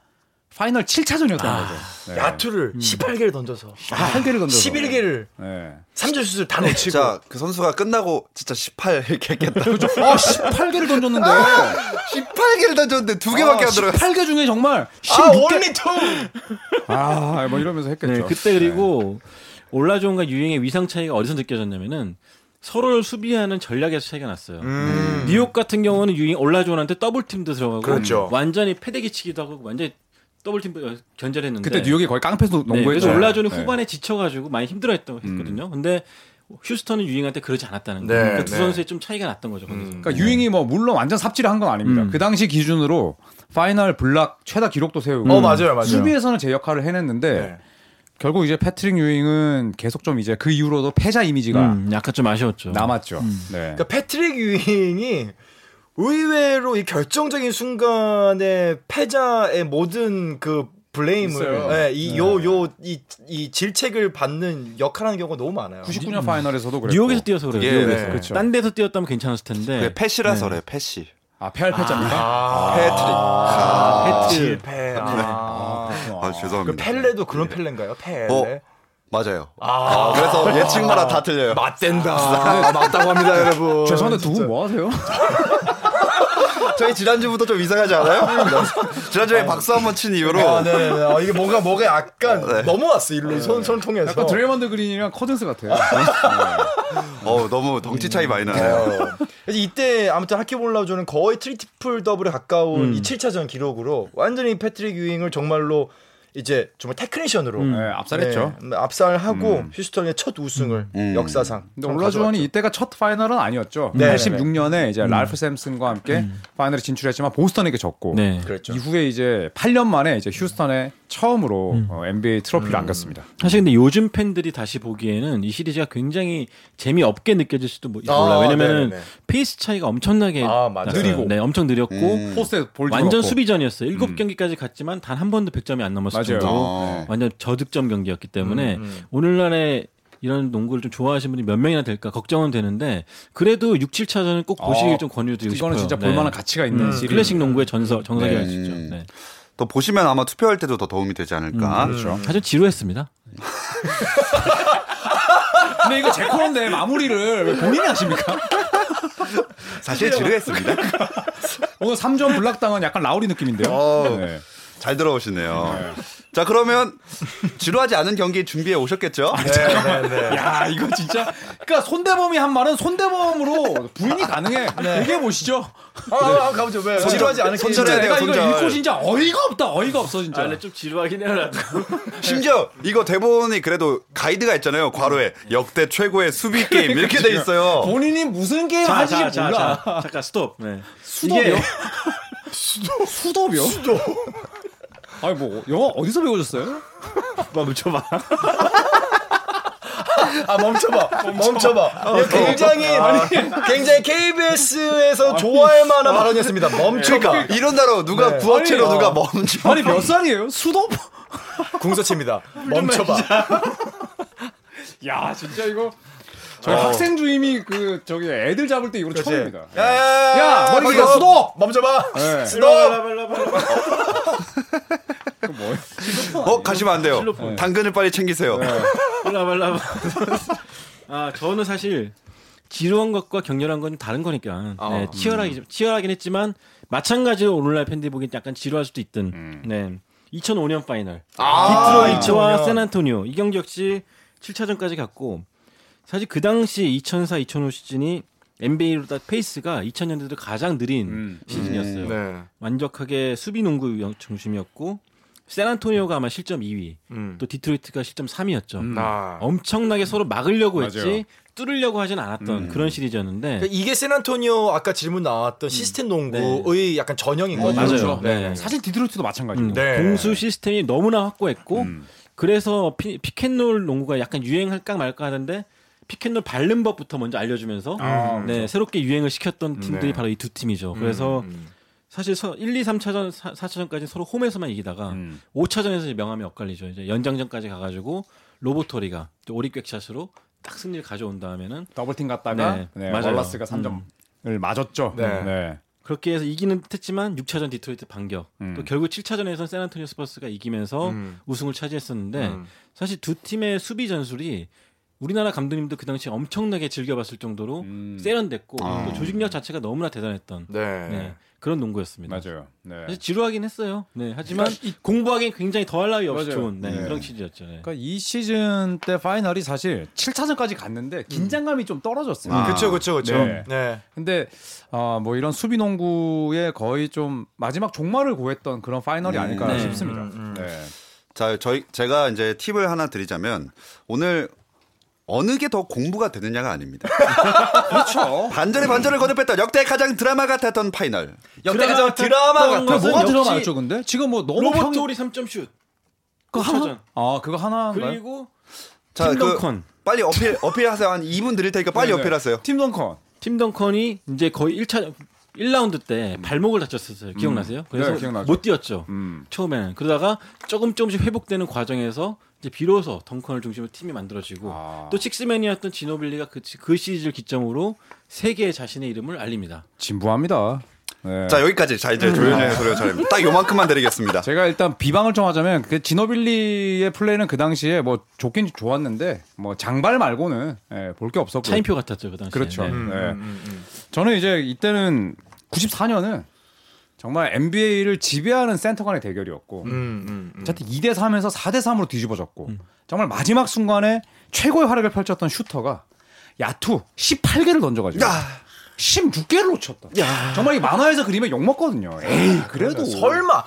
final 7차전이었던 거죠. 네. 야투를 18개를 던져서 8개를 던져서. 11개를 네. 삼점슛을 다 놓치고 진짜 그 선수가 끝나고 진짜 18 이렇게 했겠다. 아, 18개를 던졌는데. 18개를 던졌는데 두 개밖에 안 들어갔어. 18개 중에 정말 아 16개. only two. 아, 뭐 이러면서 했겠죠. 네, 그때 그리고 올라주원과 유잉의 위상 차이가 어디서 느껴졌냐면은 서로를 수비하는 전략에서 차이가 났어요. 음. 뉴욕 같은 경우는 유잉 올라주원한테 double team도 들어가고 그렇죠. 완전히 패대기 치기도 하고 완전히 double team 견제했는데 그때 뉴욕이 거의 깡패도 네, 농구했죠. 네. 후반에 지쳐가지고 많이 힘들어했던 했거든요. 근데 휴스턴은 유잉한테 그러지 않았다는 네, 거예요. 그러니까 두 네. 선수의 좀 차이가 났던 거죠. 거기서. 그러니까 유잉이 뭐 물론 완전 삽질을 한 건 아닙니다. 음. 그 당시 기준으로 final block 최다 기록도 세우고 어 맞아요 맞아요. 수비에서는 제 역할을 해냈는데 네. 결국 이제 패트릭 유잉은 계속 좀 이제 그 이후로도 패자 이미지가 음, 약간 좀 아쉬웠죠. 남았죠. 네. 그러니까 패트릭 유잉이 의외로 이 결정적인 순간에 패자의 모든 그 blame을. 예, 이요요 이 이 질책을 받는 역할하는 경우가 너무 많아요. 99년 final에서도 그랬고. 뉴욕에서 뛰어서 그래요. 예, 뉴욕에서. 네. 그렇죠. 딴 데서 뛰었다면 괜찮았을 텐데. 그게 패시라서 그래, 패시. 아 패할 패자입니까? 아, 패트릭. 아, 패트. 실패. 아. 아, 그 죄송합니다. 펠레도 그런 펠레인가요? 펠레. 어. 맞아요. 아, 그래서 예측마다 다 틀려요. 맞댄다. 아, 맞다고 합니다, 여러분. 죄송한데 두. 분 뭐 하세요? 저희 지난주부터 좀 이상하지 않아요? 지난주에 박수 한 번 친 이후로 아, 네, 네. 아, 이게 뭔가 뭐가 약간 네. 넘어왔어 일로 손, 손 통해서. 약간 드레이먼드 그린이랑 커즌스 같아요. 어, 너무 덩치 차이 많이 나네요. 어. 그래서 이때 아무튼 하킴 올라주원은 거의 triple double에 가까운 음. 이 7차전 기록으로 완전히 패트릭 유잉을 정말로 이제 정말 technician으로 음. 네, 압살했죠. 네, 압살하고 휴스턴의 첫 우승을 음. 역사상. 근데 좀 올라주원이. 이때가 첫 final은 아니었죠. 네, 86년에 이제 랄프 샘슨과 함께 final에 진출했지만 보스턴에게 졌고 네. 그랬죠. 이후에 이제 8년 만에 이제 휴스턴에 처음으로 음. 어, NBA 트로피를 안겼습니다. 사실 근데 요즘 팬들이 다시 보기에는 이 시리즈가 굉장히 재미없게 느껴질 수도 뭐- 아, 몰라. 왜냐면은 네네네. 페이스 차이가 엄청나게 아. 느리고. 네, 엄청 느렸고 음. 완전. 수비전이었어요. 일곱 음. 경기까지 갔지만 단 한 번도 100점이 안 넘었을 맞아요. 정도로 어. 완전 저득점 경기였기 때문에 음, 음. 오늘날에 이런 농구를 좀 좋아하시는 분이 몇 명이나 될까 걱정은 되는데 그래도 6, 7차전은 꼭 보시길 어, 좀 권유드리고 싶어요. 이거는 진짜 네. 볼만한 가치가 있는 음, 시리즈. 클래식 농구의 전설 정석이라 네. 할수 있죠. 음. 네. 또 보시면 아마 투표할 때도 더 도움이 되지 않을까. 그렇죠. 사실 지루했습니다. 근데 이거 제 코너인데 마무리를 왜 본인이 하십니까? 사실 지루했습니다. 오늘 3점 블락당은 약간 라우리 느낌인데요. 어. 네. 잘 들어오시네요. 자 그러면 지루하지 않은 경기 준비해 오셨겠죠? 네, 네, 네. 야 이거 진짜 그러니까 손대범이 한 말은 손대범으로 부인이 가능해. 얘기해 보시죠. 아, 아, 아, 가보죠. 왜? 지루하지 않은 돼요, 내가 이거. 읽고 진짜 어이가 없다. 어이가 없어 진짜. 아, 근데 좀 지루하긴 해요. 심지어 이거 대본이 그래도 가이드가 있잖아요. 괄호에 역대 최고의 수비 게임 이렇게 돼 있어요. 본인이 무슨 게임 자, 하실지 자, 자, 몰라. 자, 잠깐 스톱. 네. 수도요? 수도 수도요? 수도. 아니 뭐 영어 어디서 배우셨어요? 멈춰봐. 아 멈춰봐, 멈춰봐. 이거 굉장히 굉장히 KBS에서 좋아할 만한 발언이었습니다. 멈춰봐. 그러니까 이런다로 누가 네. 부어체로 아니, 누가 어. 멈춰. 아니 몇 살이에요? 수도? 궁서치입니다. 멈춰봐. 야 진짜 이거 저희 어. 학생 주임이 그 저기 애들 잡을 때 이거 그렇지. 처음입니다. 야 야 야. 야, 머리 길어, 수도! 멈춰봐. 네. 수도. 그 뭐예요? 어 가시면 안 돼요. 실로폰. 당근을 빨리 챙기세요. 발라발라. 아 저는 사실 지루한 것과 격렬한 건 다른 거니까 네, 치열하기 치열하긴 했지만 마찬가지로 오늘날 팬들이 보기엔 약간 지루할 수도 있든. 네. 2005년 final 아, 디트로이트와 2005년. 샌안토니오 이 경기 역시 7차전까지 갔고 사실 그 당시 2004, 2005 시즌이 NBA로 딱 페이스가 2000년대도 가장 느린 음. 시즌이었어요. 네. 완벽하게 수비 농구 중심이었고 샌안토니오가 아마 실점 2위, 음. 또 디트로이트가 실점 3위였죠. 음. 아. 엄청나게 서로 막으려고 맞아요. 했지 뚫으려고 하진 않았던 음. 그런 시리즈였는데 그러니까 이게 샌안토니오 아까 질문 나왔던 시스템 농구의 약간 전형인 어, 거죠. 맞아요. 그렇죠. 네. 사실 디트로이트도 마찬가지고. 음, 네. 공수 시스템이 너무나 확고했고 음. 그래서 피, pick and roll 농구가 약간 유행할까 말까 하던 때 pick and roll 막는 법부터 먼저 알려주면서 아, 네, 새롭게 유행을 시켰던 팀들이 네. 바로 이 두 팀이죠. 그래서 음. 사실 서 1, 2, 3차전, 4, 4차전까지 서로 홈에서만 이기다가 음. 5차전에서 이제 명암이 엇갈리죠. 이제 연장전까지 가가지고 로버트 오리가 또 오리백샷으로 딱 승리를 가져온 다음에는 double team 갔다가 네, 네, 맞아요. 월라스가 3점을 맞았죠. 네. 그렇게 해서 이기는 듯했지만 6차전 디트로이트 반격. 음. 또 결국 7차전에선 샌안토니오 스퍼스가 이기면서 음. 우승을 차지했었는데 음. 사실 두 팀의 수비 전술이 우리나라 감독님도 그 당시 엄청나게 즐겨봤을 정도로 음. 세련됐고 아. 또 조직력 자체가 너무나 대단했던 네. 네, 그런 농구였습니다. 맞아요. 네. 사실 지루하긴 했어요. 네, 하지만 공부하기엔 굉장히 더할 나위 없이 맞아요. 좋은 네, 네. 그런 시리즈였죠. 네. 그러니까 이 시즌 때 final이 사실 7차전까지 갔는데 긴장감이 좀 떨어졌어요. 아. 그렇죠, 그렇죠, 그렇죠. 네. 네. 근데 어, 뭐 이런 수비 농구에 거의 좀 마지막 종말을 고했던 그런 final이 네. 아닐까 네. 싶습니다. 음, 음. 네. 자, 저희 제가 이제 팁을 하나 드리자면 오늘 어느 게 더 공부가 되느냐가 아닙니다. 그렇죠. 반전에 반전을 거듭했던 역대 가장 드라마 같았던 final. 역대 가장 드라마 드라마 같았던 뭐가 들어맞죠, 근데 지금 뭐 너무 로버토리 3점 슛. 그 5차전. 하나? 아 그거 하나 그리고 자, 팀그 덩컨. 빨리 어필 어필하세요. 한 2분 드릴 테니까 빨리 어필하세요. 팀 덩컨. 팀 덩컨이 이제 거의 1차 1라운드 때 발목을 다쳤었어요. 기억나세요? 그래서 네. 못 뛰었죠. 음. 처음에는 그러다가 조금 조금씩 회복되는 과정에서 이제 비로소 덩컨을 중심으로 팀이 만들어지고 아. 또 식스맨이었던 지노빌리가 그, 그 시리즈를 기점으로 세계의 자신의 이름을 알립니다. 진부합니다. 네. 자, 여기까지. 자, 이제 조현의 소리가 차례입니다. 딱 요만큼만 드리겠습니다. 제가 일단 비방을 좀 하자면 그 지노빌리의 플레이는 그 당시에 뭐 좋긴 좋았는데 뭐 장발 말고는 예, 볼게 없었고 차인표 같았죠 그 당시에. 그렇죠. 네. 음, 네. 음, 음. 저는 이제 이때는 94년은 정말 NBA를 지배하는 센터 간의 대결이었고 음, 음, 음. 어쨌든 2대 3에서 4대 3으로 뒤집어졌고 정말 마지막 순간에 최고의 활약을 펼쳤던 슈터가 야투 18개를 던져가지고 16개를 놓쳤다. 정말 이 만화에서 그리면 욕 먹거든요. 에이 그래도 설마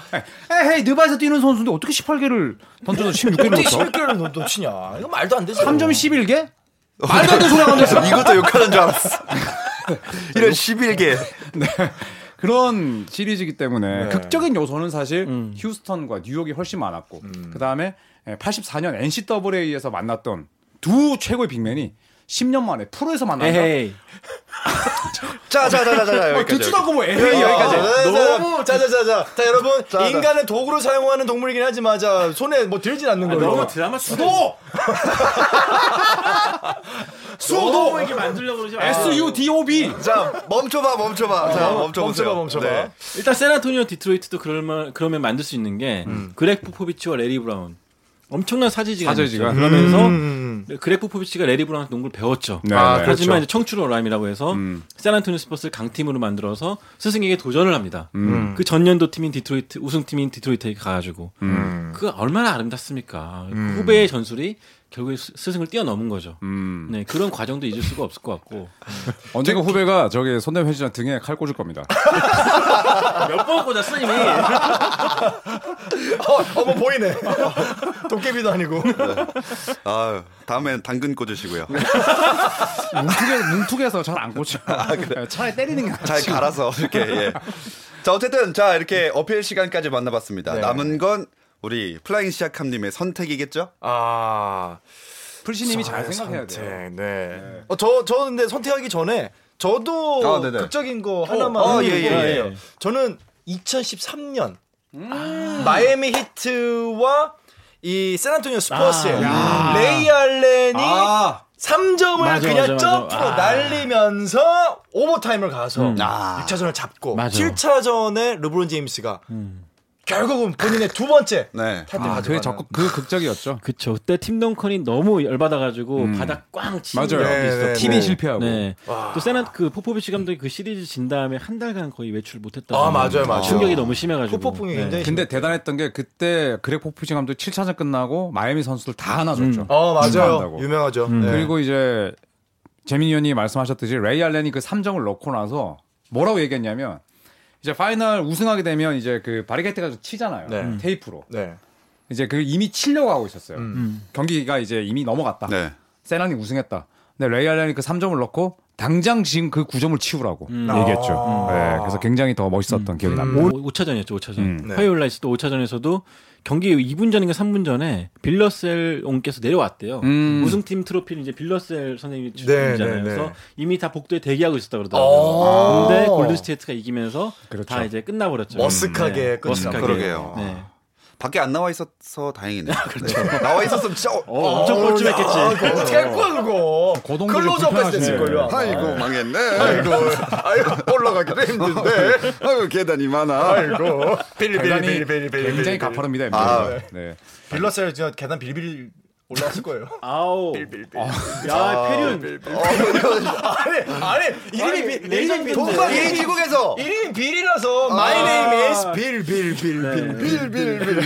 에이 느바에서 뛰는 선수인데 어떻게 18개를 던져서 16개를 어떻게 놓쳐? 11개를 너, 너 치냐? 이거 말도 안 되지. 3점 11개? 말도 안 되는 소리가 던졌어. 이것도 욕하는 줄 알았어. 이런 11개. 그런 시리즈이기 때문에 네. 극적인 요소는 사실 음. 휴스턴과 뉴욕이 훨씬 많았고 그 다음에 84년 NCAA에서 만났던 두 최고의 빅맨이 10년 만에 프로에서 만난다. 자자자자자 어, 여기까지. 듣지도 않고 뭐 에헤이 네, 여기까지. 너무 자자자자. 자 여러분 자, 자. 인간을 도구로 사용하는 동물이긴 하지만 자 손에 뭐 들진 않는 아, 거예요. 너무 드라마 수도 수도 이렇게 만들려고 그러지 마. S U D O B. 자 멈춰봐 멈춰봐. 자 멈춰보세요. 멈춰봐 멈춰봐. 네. 일단 샌안토니오 디트로이트도 그럴만 그러면 만들 수 있는 게 그렉 포포비치와 레리 브라운 엄청난 사제지간 사제지간. 그러면서 음. 그렉 포포비치가 레리 브라운한테 농구를 배웠죠. 네, 아, 네. 하지만 그렇죠. 이제 청출어람이라고 해서 음. 샌안토니오 스퍼스를 강팀으로 만들어서 스승에게 도전을 합니다. 음. 그 전년도 팀인 디트로이트 우승팀인 디트로이트에 가가지고 음. 그 얼마나 아름답습니까? 음. 후배의 전술이 결국에 스- 스승을 뛰어넘은 거죠. 음. 네 그런 과정도 잊을 수가 없을 것 같고 언젠가 후배가 저기 손대현 회장 등에 칼 꽂을 겁니다. 몇 번 꽂았어 이미. 어, 어머 보이네. 도깨비도 아니고. 아 다음엔 당근 꽂으시고요. 뭉툭해, 뭉툭해서 잘 안 꽂혀. 차라리 때리는 게 낫지. 잘 갈아서 이렇게. 예. 자 어쨌든 자 이렇게 어필 시간까지 만나봤습니다. 네. 남은 건 우리 플라잉 시아캄님의 선택이겠죠? 아 풀씨님이 잘 생각해야 선택, 돼요. 네. 어, 저, 저 근데 선택하기 전에 저도 아, 네네. 극적인 거 하나만 어, 하는 예, 예. 예. 저는 2013년 마이애미 히트와 이 샌안토니오 스퍼스의 아, 레이 알렌이 아, 3점을 맞아, 그냥 맞아, 맞아. 점프로 아. 날리면서 오버타임을 가서 음. 아. 6차전을 잡고 맞아. 7차전에 르브론 제임스가 음. 결국은 본인의 두 번째 네. 타이틀 아, 가져가는 적극 그 극적이었죠. 그쵸. 그때 팀 덩컨이 너무 열받아가지고 음. 바닥 꽝 치는 맞아요. 적이 네. 네, 팀이 네. 실패하고. 네. 와. 또 샌안 그 포포비치 감독이 그 시리즈 진 다음에 한 달간 거의 외출 못했다. 아, 맞아요, 맞아요. 충격이 너무 심해가지고. 후폭풍이 굉장히 근데 대단했던 게 그때 그렉 포프치 감독 7차전 끝나고 마이애미 선수들 다 안아줬죠. 음. 어 맞아요 축하한다고. 유명하죠 음. 네. 그리고 이제 재민이 의원이 말씀하셨듯이 레이 알렌이 그 3점을 넣고 나서 뭐라고 얘기했냐면 이제 final 우승하게 되면 이제 그 바리케이드가 치잖아요. 네. 테이프로. 네. 이제 그 이미 치려고 하고 있었어요. 음. 경기가 이제 이미 넘어갔다. 네. 샌안이 우승했다. 근데 레이 알렌이 그 3점을 넣고 당장 지금 그거 좀 치우라고 음. 얘기했죠. 아. 네, 그래서 굉장히 더 멋있었던 기억이 납니다. 오, 5차전이었죠, 5차전. 음. 네. 화요일 날 있었던 5차전에서도 경기 2분 전인가 3분 전에 빌 러셀 옹께서 내려왔대요. 음. 우승팀 트로피는 이제 빌러셀 선생님이 네, 주잖아요. 네, 네. 그래서 이미 다 복도에 대기하고 있었다 아. 그러더라고요. 근데 골드스테이트가 이기면서 그렇죠. 다 이제 끝나버렸죠. 머쓱하게 네, 끝나. 그러게요. 네. 밖에 안 나와 있어서 다행이네요. 그렇죠. 나와 있었으면 진짜 어, 어, 엄청 뻘쭘했겠지. 아, 그거 어떻게 할 거야 그거 고동들이 클로즈업까지 불편하시네. 됐을걸요. 아이고 망했네. 아이고 아이고 올라가기도 힘든데 아이고 계단이 많아. 아이고 빌리빌리빌리빌리 굉장히 가파릅니다. 아. 아, 네. 빌러셀 진짜 계단 빌리빌 올라왔을 거예요. 아우. 빌빌빌. 아. 아, 야, 페륜. 아, 아니, 아니, 이름이 빌이 동방 미국에서 이름이 빌이라서, my name is 네. 빌, 빌, 빌, 빌, 빌, 빌, 빌.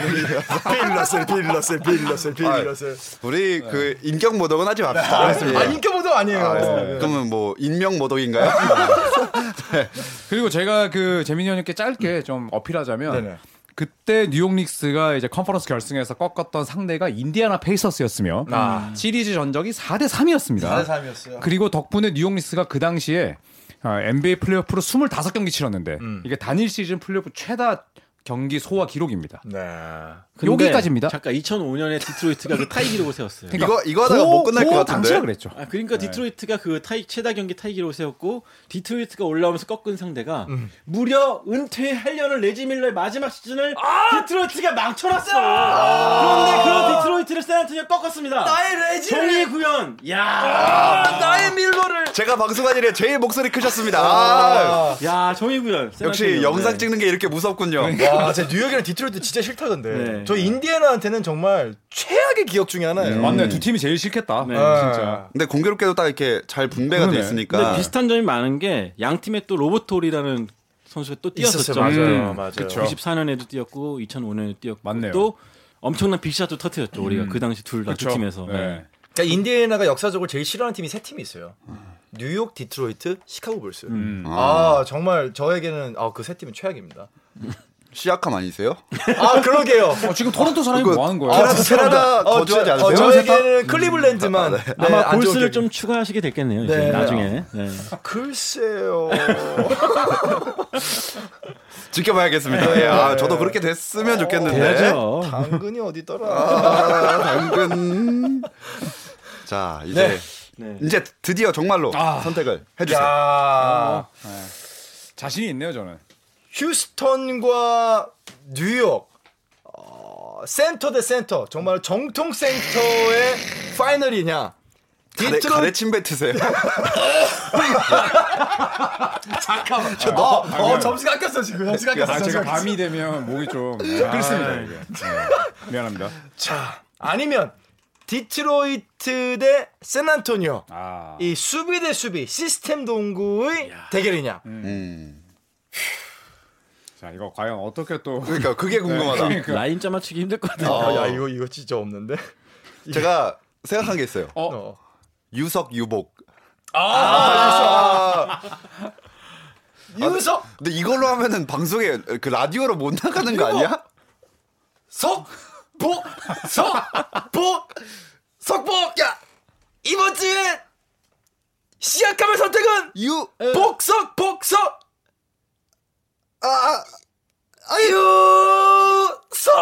빌러셀, 빌러셀, 빌러셀, 빌러셀. 우리 그 네. 인격 모독은 하지 맙시다. 아, 예. 인격 모독 아니에요. 네. 그러면 뭐, 인명 모독인가요? 그리고 제가 그 재민이 형님께 짧게 좀 어필하자면, 그때 뉴욕 닉스가 이제 컨퍼런스 결승에서 꺾었던 상대가 인디아나 페이서스였으며 아. 시리즈 전적이 4대 3이었습니다. 4대 3이었어요 그리고 덕분에 뉴욕 닉스가 그 당시에 아, NBA 플레이오프로 25경기 치렀는데 음. 이게 단일 시즌 플레이오프 최다 경기 소화 기록입니다. 네 여기까지입니다. 잠깐 2005년에 디트로이트가 그 타이 기록을 세웠어요. 이거 이거 하다가 못 끝날 것 같은데. 당시가 그랬죠. 아 그러니까 디트로이트가 그 타이 최다 경기 타이 기록을 세웠고 디트로이트가 올라오면서 꺾은 상대가 무려 은퇴하려는 레지 밀러의 마지막 시즌을 디트로이트가 망쳐놨어. 그런데 그런 디트로이트를 샌안토니오가 꺾었습니다. 나의 레지 정의 구현. 야. 나의 밀러를 제가 방송한 일에 제일 목소리 크셨습니다. 아, 야 정의 구현. 역시. 영상 네. 찍는 게 이렇게 무섭군요. 와, 제 뉴욕이랑 디트로이트 진짜 싫다 근데. 네. 저 인디애나한테는 정말 최악의 기억 중에 하나예요. 맞네, 두 팀이 제일 싫겠다. 네. 진짜. 근데 공교롭게도 딱 이렇게 잘 분배가 돼 그러네. 있으니까. 근데 비슷한 점이 많은 게 양 팀에 또 로버트 오리라는 선수가 또 뛰었었죠. 있었어요. 맞아요, 음, 맞아요. 그쵸. 94년에도 뛰었고 2005년에도 뛰었고 맞네요. 또 엄청난 빅샷도 터트렸죠. 우리가 그 당시 둘 다두 그쵸? 팀에서. 네. 그러니까 인디애나가 역사적으로 제일 싫어하는 팀이 세 팀이 있어요. 뉴욕, 디트로이트, 시카고 불스. 음. 아 정말 저에게는 아, 그 세 팀은 최악입니다. 시약함 아니세요? 아 그러게요. 어, 지금 토론토 사람이 그거- 뭐 하는 거예요? 아, 캐나다 어, 거주하지 저- 않으세요? 어, 저에게는 클리블랜드만 네, 아마 안 좋은 골스를 좀 추가하시게 됐겠네요. 이제 네. 나중에. 네. 글쎄요. 지켜봐야겠습니다. 예, 아, 저도 그렇게 됐으면 좋겠는데. 돼야죠. 당근이 어디더라? 아, 당근. 자, 이제 네. 네. 이제 드디어 정말로 아. 선택을 해주세요. 야, 자신이 있네요, 저는. 휴스턴과 뉴욕 어, 센터 대 센터 정말 정통 센터의 final이냐? 가래, 디트로이트 가래 침 뱉으세요. 잠깐만. 저 너, 어, 점수 깎였어 지금. 점수 깎였어. 아, 제가. 밤이 되면 목이 좀 그렇습니다. 이게. 네. 미안합니다. 자, 아니면 디트로이트 대 샌안토니오. 아. 이 수비 대 수비 시스템 동구의 대결이냐? 음. 자, 이거 과연 어떻게 또 그러니까 그게 궁금하다. 그러니까. 라인 짜 맞추기 힘들 것 같아요. 아, 야 이거 이거 진짜 없는데. 제가 생각한 게 있어요. 어, 어. 유석 유복. 아, 유석 근데 이걸로 하면은 방송에 그 라디오로 못 나가는 거 아니야? 석복 석복 석복 야 이번 주에 시약함의 선택은 유 복석 복석 아, 아, 유석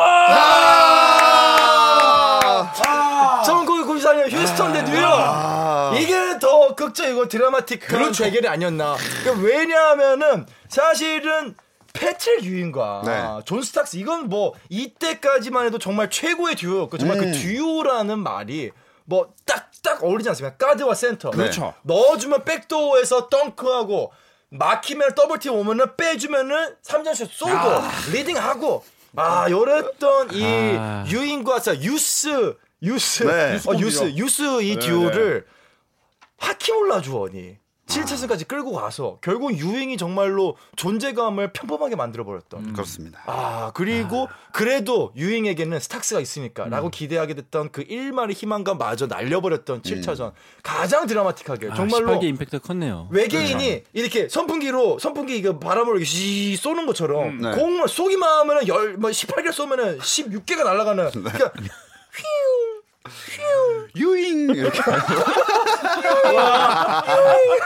아. 1994년 휴스턴 대 뉴욕 아. 이게 더 극적이고 드라마틱한 그렇죠. 대결이 아니었나 그러니까 왜냐하면은 사실은 패트릭 유잉과 네. 존 스탁스 이건 뭐 이때까지만 해도 정말 최고의 듀오였고 정말 음. 그 듀오라는 말이 뭐 딱딱 어울리지 않습니까? 가드와 센터. 그렇죠. 넣어주면 backdoor에서 덩크하고 막히면 double team 오면은 빼주면은 3점슛 쏘고 leading하고. 아 요랬던 이 아. 유인과 자 유스 유스. 네. 어, 유스 유스 이 네, 듀오를 하키 몰라 주원이 7차선까지 끌고 가서 결국 유행이 정말로 존재감을 평범하게 만들어 버렸던. 그렇습니다. 아 그리고 그래도 유잉에게는 스탁스가 있으니까라고 음. 기대하게 됐던 그 1마리 희망감 마저 날려버렸던 7차전 가장 드라마틱하게 아, 정말로 18개 임팩트가 컸네요. 외계인이 이렇게 선풍기로 선풍기 이거 바람을 이렇게 시 쏘는 것처럼 음. 네. 공을 쏘기만 하면은 열 뭐 18개 쏘면은 16개가 날아가는 그러니까 유잉 이렇게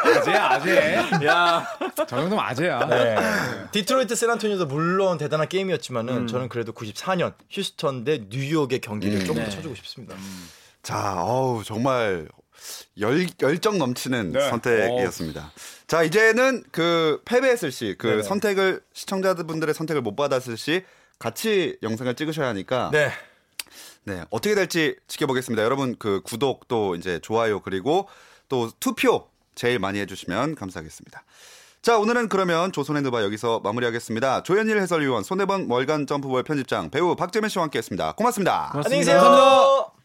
아재야, 아재. 야, 저 정도면 아재야. 네. 디트로이트 세란토니오도 물론 대단한 게임이었지만은 음. 저는 그래도 94년 휴스턴 대 뉴욕의 경기를 음. 조금 더 네. 쳐주고 싶습니다. 자, 어우 정말 열 열정 넘치는 네. 선택이었습니다. 자, 이제는 그 패배했을 시, 그 네네. 선택을 시청자분들의 선택을 못 받았을 시 같이 영상을 찍으셔야 하니까 네. 네, 어떻게 될지 지켜보겠습니다. 여러분 그 구독 또 이제 좋아요 그리고 또 투표 제일 많이 해주시면 감사하겠습니다. 자 오늘은 그러면 조선의 누바 여기서 마무리하겠습니다. 조현일 해설위원 손해번 월간 점프볼 편집장 배우 박재민 씨와 함께했습니다. 고맙습니다. 고맙습니다. 안녕히 계세요.